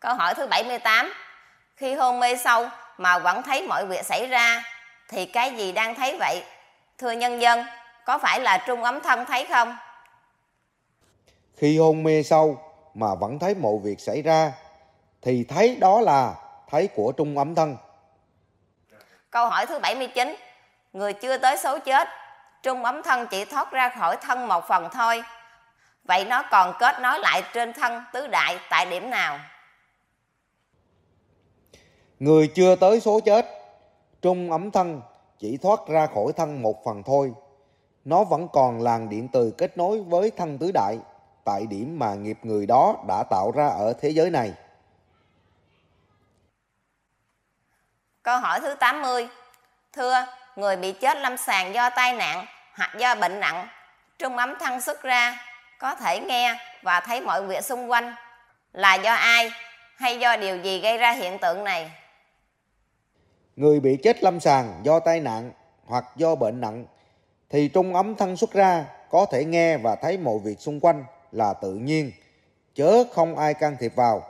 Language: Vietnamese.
Câu hỏi thứ 78. Khi hôn mê sâu mà vẫn thấy mọi việc xảy ra thì cái gì đang thấy vậy? Thưa nhân dân, có phải là trung ấm thân thấy không? Khi hôn mê sâu mà vẫn thấy mọi việc xảy ra thì thấy đó là thấy của trung ấm thân. Câu hỏi thứ 79. Người chưa tới số chết, trung ấm thân chỉ thoát ra khỏi thân một phần thôi. Vậy nó còn kết nối lại trên thân tứ đại tại điểm nào? Người chưa tới số chết, trung ấm thân chỉ thoát ra khỏi thân một phần thôi. Nó vẫn còn làn điện từ kết nối với thân tứ đại tại điểm mà nghiệp người đó đã tạo ra ở thế giới này. Câu hỏi thứ 80. Thưa, người bị chết lâm sàng do tai nạn hoặc do bệnh nặng, trung ấm thân xuất ra, có thể nghe và thấy mọi việc xung quanh là do ai hay do điều gì gây ra hiện tượng này? Người bị chết lâm sàng do tai nạn hoặc do bệnh nặng thì trung ấm thân xuất ra có thể nghe và thấy mọi việc xung quanh là tự nhiên, chớ không ai can thiệp vào.